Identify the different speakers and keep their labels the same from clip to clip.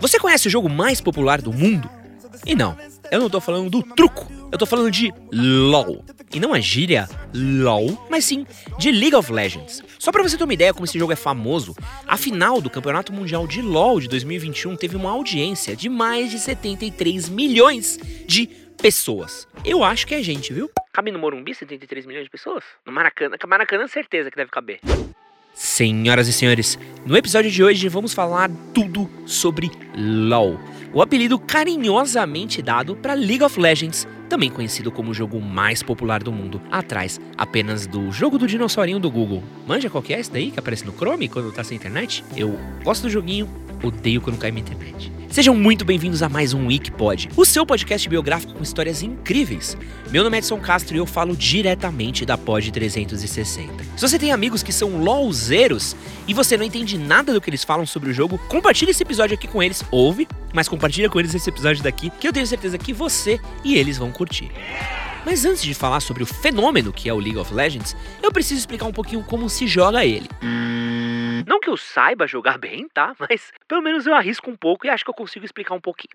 Speaker 1: Você conhece o jogo mais popular do mundo? E não, eu não tô falando do truco, eu tô falando de LOL. E não a gíria LOL, mas sim de League of Legends. Só pra você ter uma ideia como esse jogo é famoso, a final do Campeonato Mundial de LOL de 2021 teve uma audiência de mais de 73 milhões de pessoas. Eu acho que é gente, viu? Cabe no Morumbi 73 milhões de pessoas? No Maracanã, Maracanã certeza que deve caber. Senhoras e senhores, no episódio de hoje vamos falar tudo sobre LoL, o apelido carinhosamente dado para League of Legends, também conhecido como o jogo mais popular do mundo, atrás apenas do jogo do dinossaurinho do Google. Manja qual que é esse daí que aparece no Chrome quando tá sem internet? Eu gosto do joguinho, odeio quando cai minha internet. Sejam muito bem-vindos a mais um Wikipod, o seu podcast biográfico com histórias incríveis. Meu nome é Edson Castro e eu falo diretamente da Pod 360. Se você tem amigos que são LOLzeiros e você não entende nada do que eles falam sobre o jogo, compartilhe esse episódio aqui com eles, ouve, mas compartilha com eles esse episódio daqui, que eu tenho certeza que você e eles vão curtir. Mas antes de falar sobre o fenômeno que é o League of Legends, eu preciso explicar um pouquinho como se joga ele. Não que eu saiba jogar bem, tá? Mas pelo menos eu arrisco um pouco e acho que eu consigo explicar um pouquinho.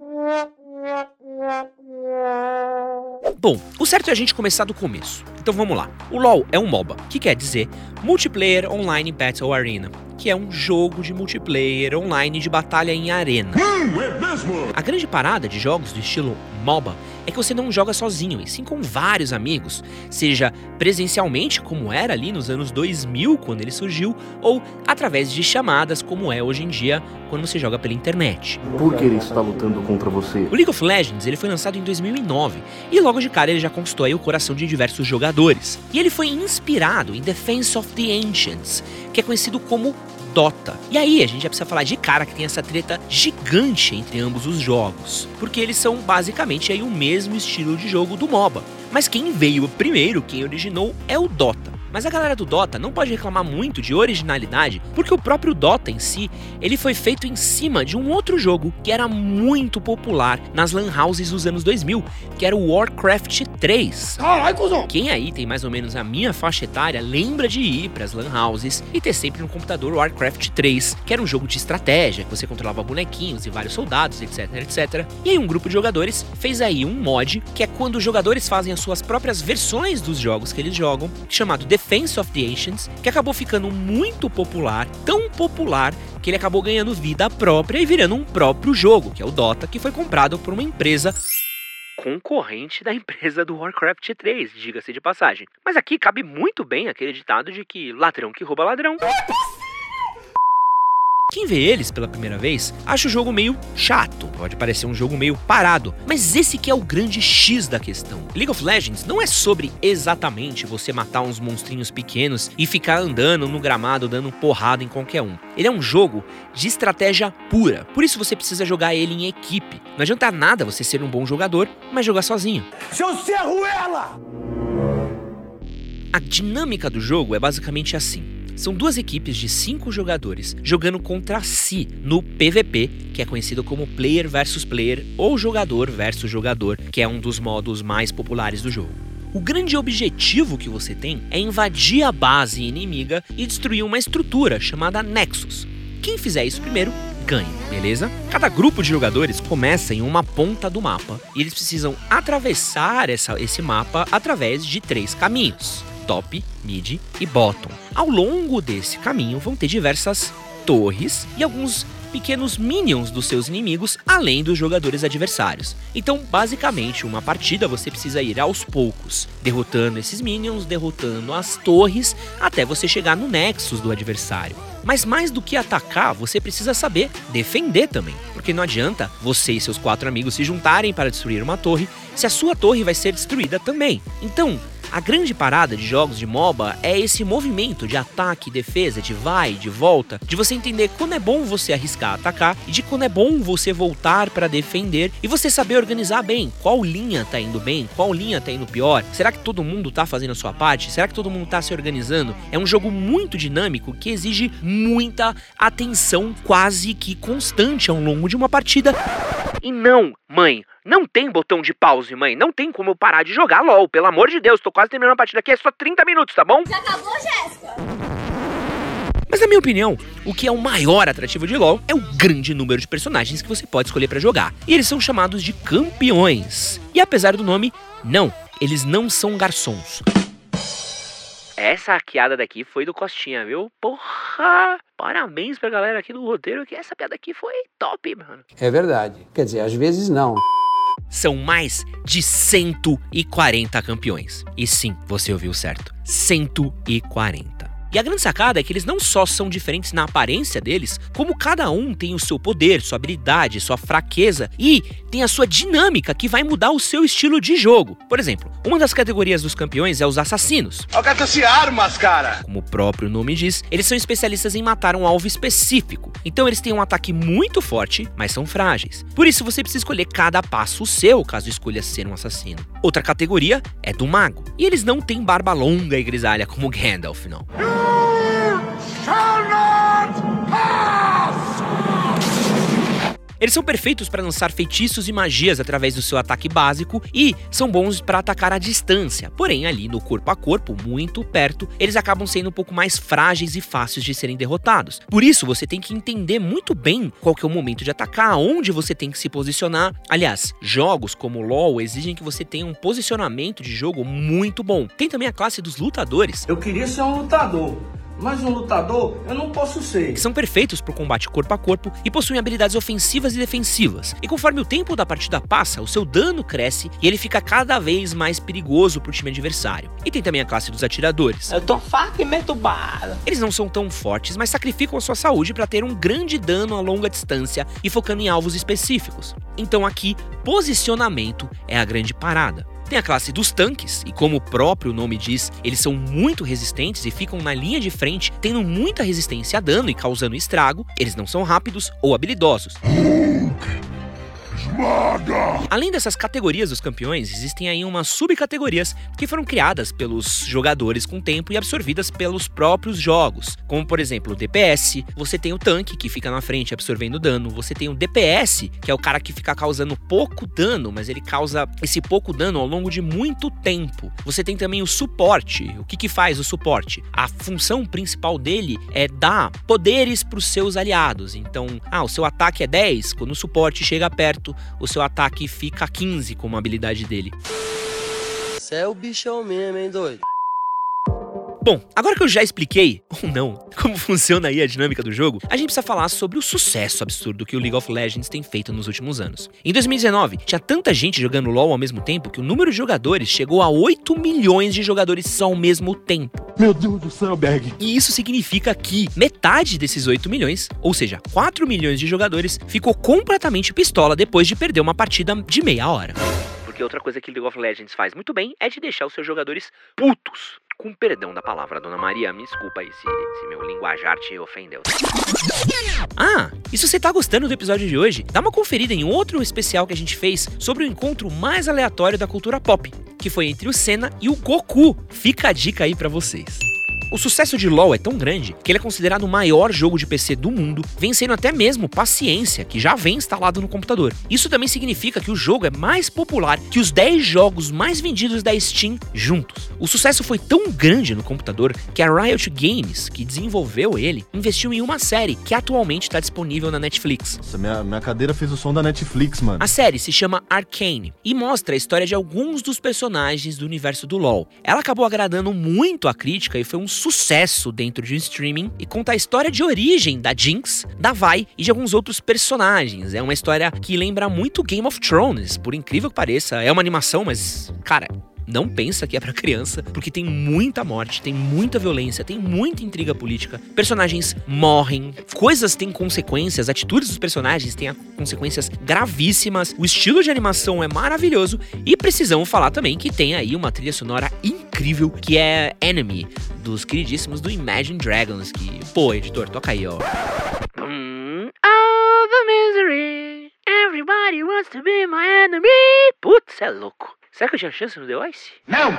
Speaker 1: Bom, o certo é a gente começar do começo. Então vamos lá. O LoL é um MOBA, que quer dizer Multiplayer Online Battle Arena, que é um jogo de multiplayer online de batalha em arena. Hum, é a grande parada de jogos do estilo MOBA é que você não joga sozinho, e sim com vários amigos, seja presencialmente, como era ali nos anos 2000, quando ele surgiu, ou através de chamadas, como é hoje em dia, quando você joga pela internet.
Speaker 2: Por que ele está lutando contra você?
Speaker 1: O League of Legends ele foi lançado em 2009, e logo de cara ele já conquistou o coração de diversos jogadores. E ele foi inspirado em Defense of the Ancients, que é conhecido como Dota. E aí a gente já precisa falar de cara que tem essa treta gigante entre ambos os jogos, porque eles são basicamente aí o mesmo estilo de jogo do MOBA. Mas quem veio primeiro, quem originou é o Dota. Mas a galera do Dota não pode reclamar muito de originalidade, porque o próprio Dota em si, ele foi feito em cima de um outro jogo que era muito popular nas lan houses dos anos 2000, que era o Warcraft 3. Caralho, cuzão! Quem aí tem mais ou menos a minha faixa etária lembra de ir para as lan houses e ter sempre no computador o Warcraft 3, que era um jogo de estratégia, que você controlava bonequinhos e vários soldados, etc, etc. E aí um grupo de jogadores fez aí um mod, que é quando os jogadores fazem as suas próprias versões dos jogos que eles jogam, chamado The Defense of the Ancients, que acabou ficando muito popular, tão popular que ele acabou ganhando vida própria e virando um próprio jogo, que é o Dota, que foi comprado por uma empresa concorrente da empresa do Warcraft 3, diga-se de passagem. Mas aqui cabe muito bem aquele ditado de que ladrão que rouba ladrão. Quem vê eles pela primeira vez acha o jogo meio chato, pode parecer um jogo meio parado, mas esse que é o grande X da questão. League of Legends não é sobre exatamente você matar uns monstrinhos pequenos e ficar andando no gramado dando porrada em qualquer um. Ele é um jogo de estratégia pura, por isso você precisa jogar ele em equipe. Não adianta nada você ser um bom jogador, mas jogar sozinho. Seu Cerruela! A dinâmica do jogo é basicamente assim. São duas equipes de cinco jogadores jogando contra si no PVP, que é conhecido como player versus player ou jogador versus jogador, que é um dos modos mais populares do jogo. O grande objetivo que você tem é invadir a base inimiga e destruir uma estrutura chamada Nexus. Quem fizer isso primeiro ganha, beleza? Cada grupo de jogadores começa em uma ponta do mapa e eles precisam atravessar essa, esse mapa através de três caminhos top, mid e bottom. Ao longo desse caminho vão ter diversas torres e alguns pequenos minions dos seus inimigos, além dos jogadores adversários. Então, basicamente, uma partida você precisa ir aos poucos, derrotando esses minions, derrotando as torres, até você chegar no nexus do adversário. Mas mais do que atacar, você precisa saber defender também. Porque não adianta você e seus quatro amigos se juntarem para destruir uma torre, se a sua torre vai ser destruída também. Então, a grande parada de jogos de MOBA é esse movimento de ataque, defesa, de vai, de volta, de você entender quando é bom você arriscar atacar e de quando é bom você voltar para defender e você saber organizar bem qual linha tá indo bem, qual linha tá indo pior. Será que todo mundo tá fazendo a sua parte? Será que todo mundo tá se organizando? É um jogo muito dinâmico que exige muita atenção quase que constante ao longo de uma partida. E não, mãe, não tem botão de pause, mãe. Não tem como eu parar de jogar LOL. Pelo amor de Deus, tô quase terminando a partida aqui. É só 30 minutos, tá bom? Já acabou, Jéssica? Mas na minha opinião, o que é o maior atrativo de LoL é o grande número de personagens que você pode escolher para jogar. E eles são chamados de campeões. E apesar do nome, não, eles não são garçons. Essa hackeada daqui foi do Costinha, viu? Porra! Parabéns pra galera aqui do roteiro, que essa piada aqui foi top, mano.
Speaker 3: É verdade. Quer dizer, às vezes não.
Speaker 1: São mais de 140 campeões. E sim, você ouviu certo. 140. E a grande sacada é que eles não só são diferentes na aparência deles, como cada um tem o seu poder, sua habilidade, sua fraqueza e tem a sua dinâmica que vai mudar o seu estilo de jogo. Por exemplo, uma das categorias dos campeões é os assassinos.
Speaker 4: Alcança-se armas, cara!
Speaker 1: Como o próprio nome diz, eles são especialistas em matar um alvo específico. Então eles têm um ataque muito forte, mas são frágeis. Por isso você precisa escolher cada passo o seu caso escolha ser um assassino. Outra categoria é do mago. E eles não têm barba longa e grisalha como Gandalf, não. Eles são perfeitos para lançar feitiços e magias através do seu ataque básico e são bons para atacar à distância. Porém, ali no corpo a corpo, muito perto, eles acabam sendo um pouco mais frágeis e fáceis de serem derrotados. Por isso, você tem que entender muito bem qual que é o momento de atacar, onde você tem que se posicionar. Aliás, jogos como LoL exigem que você tenha um posicionamento de jogo muito bom. Tem também a classe dos lutadores.
Speaker 5: Eu queria ser um lutador. Mas um lutador eu não posso ser.
Speaker 1: que são perfeitos para o combate corpo a corpo e possuem habilidades ofensivas e defensivas. E conforme o tempo da partida passa, o seu dano cresce e ele fica cada vez mais perigoso para o time adversário. E tem também a classe dos atiradores.
Speaker 6: Eu tô faca e meto bala.
Speaker 1: Eles não são tão fortes, mas sacrificam a sua saúde para ter um grande dano a longa distância e focando em alvos específicos. Então aqui, posicionamento é a grande parada. Tem a classe dos tanques, e como o próprio nome diz, eles são muito resistentes e ficam na linha de frente, tendo muita resistência a dano e causando estrago. Eles não são rápidos ou habilidosos. Além dessas categorias dos campeões, existem aí umas subcategorias que foram criadas pelos jogadores com o tempo e absorvidas pelos próprios jogos. Como por exemplo o DPS, você tem o tanque que fica na frente absorvendo dano, você tem o DPS, que é o cara que fica causando pouco dano, mas ele causa esse pouco dano ao longo de muito tempo. Você tem também o suporte. O que, que faz o suporte? A função principal dele é dar poderes para os seus aliados. Então, ah, o seu ataque é 10, quando o suporte chega perto, o seu ataque fica 15 como habilidade dele.
Speaker 6: Você é o bichão mesmo, hein, doido?
Speaker 1: Bom, agora que eu já expliquei, ou não, como funciona aí a dinâmica do jogo, a gente precisa falar sobre o sucesso absurdo que o League of Legends tem feito nos últimos anos. Em 2019, tinha tanta gente jogando LoL ao mesmo tempo que o número de jogadores chegou a 8 milhões de jogadores ao mesmo tempo.
Speaker 2: Meu Deus do céu, Berg.
Speaker 1: E isso significa que metade desses 8 milhões, ou seja, 4 milhões de jogadores, ficou completamente pistola depois de perder uma partida de meia hora. Porque outra coisa que League of Legends faz muito bem é de deixar os seus jogadores putos. Com perdão da palavra, dona Maria, me desculpa aí se, se meu linguajar te ofendeu. Ah, e se você tá gostando do episódio de hoje, dá uma conferida em outro especial que a gente fez sobre o encontro mais aleatório da cultura pop, que foi entre o Senna e o Goku. Fica a dica aí pra vocês. O sucesso de LoL é tão grande que ele é considerado o maior jogo de PC do mundo, vencendo até mesmo Paciência, que já vem instalado no computador. Isso também significa que o jogo é mais popular que os 10 jogos mais vendidos da Steam juntos. O sucesso foi tão grande no computador que a Riot Games, que desenvolveu ele, investiu em uma série que atualmente está disponível na Netflix.
Speaker 2: Nossa, minha, minha cadeira fez o som da Netflix, mano.
Speaker 1: A série se chama Arcane e mostra a história de alguns dos personagens do universo do LoL. Ela acabou agradando muito a crítica e foi um sucesso dentro de um streaming e conta a história de origem da Jinx, da Vi e de alguns outros personagens. É uma história que lembra muito Game of Thrones, por incrível que pareça. É uma animação, mas, cara, não pensa que é pra criança, porque tem muita morte, tem muita violência, tem muita intriga política. Personagens morrem, coisas têm consequências, atitudes dos personagens têm consequências gravíssimas. O estilo de animação é maravilhoso e precisamos falar também que tem aí uma trilha sonora incrível que é Enemy dos queridíssimos do Imagine Dragons, que, pô, editor, toca aí, ó. All the misery, everybody wants to be my enemy. Putz, é louco. Será que eu tinha chance no The Voice?
Speaker 4: Não!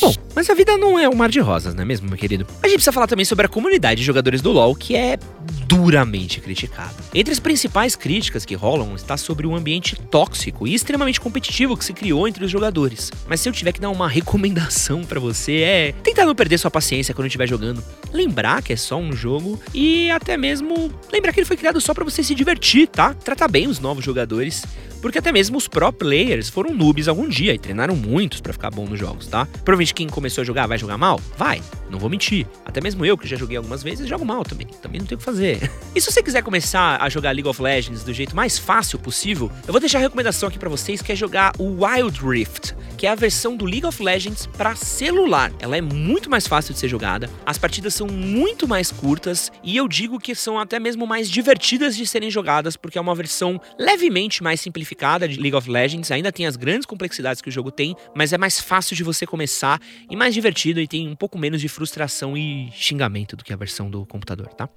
Speaker 1: Bom, mas a vida não é um mar de rosas, não é mesmo, meu querido? A gente precisa falar também sobre a comunidade de jogadores do LoL, que é duramente criticada. Entre as principais críticas que rolam está sobre o ambiente tóxico e extremamente competitivo que se criou entre os jogadores. Mas se eu tiver que dar uma recomendação para você é tentar não perder sua paciência quando estiver jogando, lembrar que é só um jogo e até mesmo lembrar que ele foi criado só para você se divertir, tá? Tratar bem os novos jogadores porque até mesmo os pro players foram noobs algum dia e treinaram muitos para ficar bom nos jogos, tá? Provavelmente quem começou a jogar vai jogar mal? Vai, não vou mentir. Até mesmo eu, que já joguei algumas vezes, jogo mal também. Também não tenho o que fazer. E se você quiser começar a jogar League of Legends do jeito mais fácil possível, eu vou deixar a recomendação aqui para vocês que é jogar o Wild Rift, que é a versão do League of Legends para celular. Ela é muito mais fácil de ser jogada, as partidas são muito mais curtas e eu digo que são até mesmo mais divertidas de serem jogadas porque é uma versão levemente mais simplificada de League of Legends. Ainda tem as grandes complexidades que o jogo tem, mas é mais fácil de você começar e mais divertido e tem um pouco menos de frustração e xingamento do que a versão do computador, tá?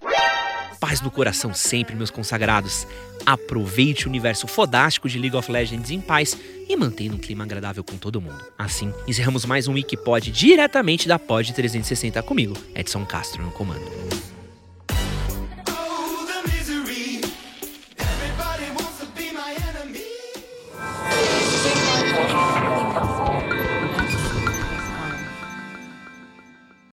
Speaker 1: Paz no coração sempre, meus consagrados. Aproveite o universo fodástico de League of Legends em paz e mantenha um clima agradável com todo mundo. Assim, encerramos mais um Wikipod diretamente da Pod 360 comigo, Edson Castro no comando.